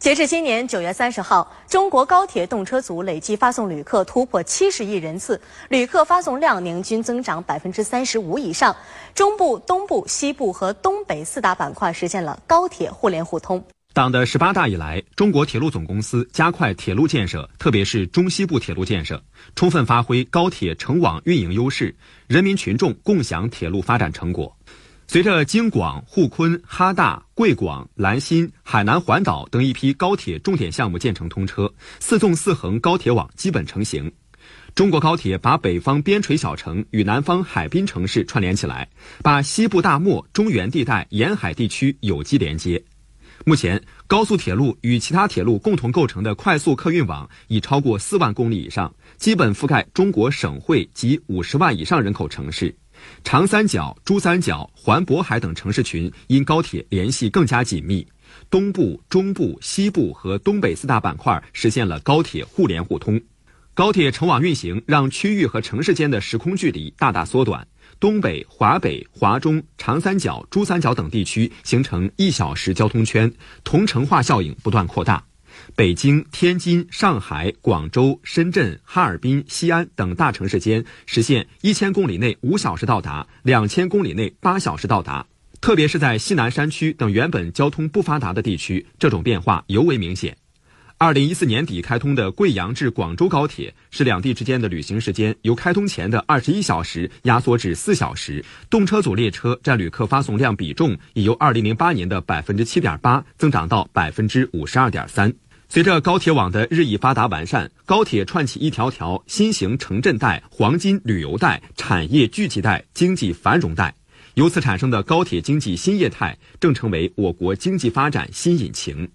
截至今年九月三十号，中国高铁动车组累计发送旅客突破七十亿人次，旅客发送量年均增长百分之三十五以上。中部、东部、西部和东北四大板块实现了高铁互联互通。党的十八大以来，中国铁路总公司加快铁路建设，特别是中西部铁路建设，充分发挥高铁成网运营优势，人民群众共享铁路发展成果。随着京广、沪昆、哈大、贵广、兰新、海南环岛等一批高铁重点项目建成通车，四纵四横高铁网基本成型。中国高铁把北方边陲小城与南方海滨城市串联起来，把西部大漠、中原地带沿海地区有机连接。目前，高速铁路与其他铁路共同构成的快速客运网已超过四万公里以上，基本覆盖中国省会及五十万以上人口城市。长三角、珠三角、环渤海等城市群因高铁联系更加紧密，东部、中部、西部和东北四大板块实现了高铁互联互通。高铁成网运行让区域和城市间的时空距离大大缩短，东北、华北、华中、长三角、珠三角等地区形成一小时交通圈，同城化效应不断扩大。北京、天津、上海、广州、深圳、哈尔滨、西安等大城市间实现一千公里内五小时到达，两千公里内八小时到达。特别是在西南山区等原本交通不发达的地区，这种变化尤为明显。二零一四年底开通的贵阳至广州高铁，使两地之间的旅行时间由开通前的二十一小时压缩至四小时，动车组列车占旅客发送量比重已由二零零八年的百分之七点八增长到百分之五十二点三。随着高铁网的日益发达完善，高铁串起一条条新型城镇带、黄金旅游带、产业聚集带、经济繁荣带，由此产生的高铁经济新业态，正成为我国经济发展新引擎。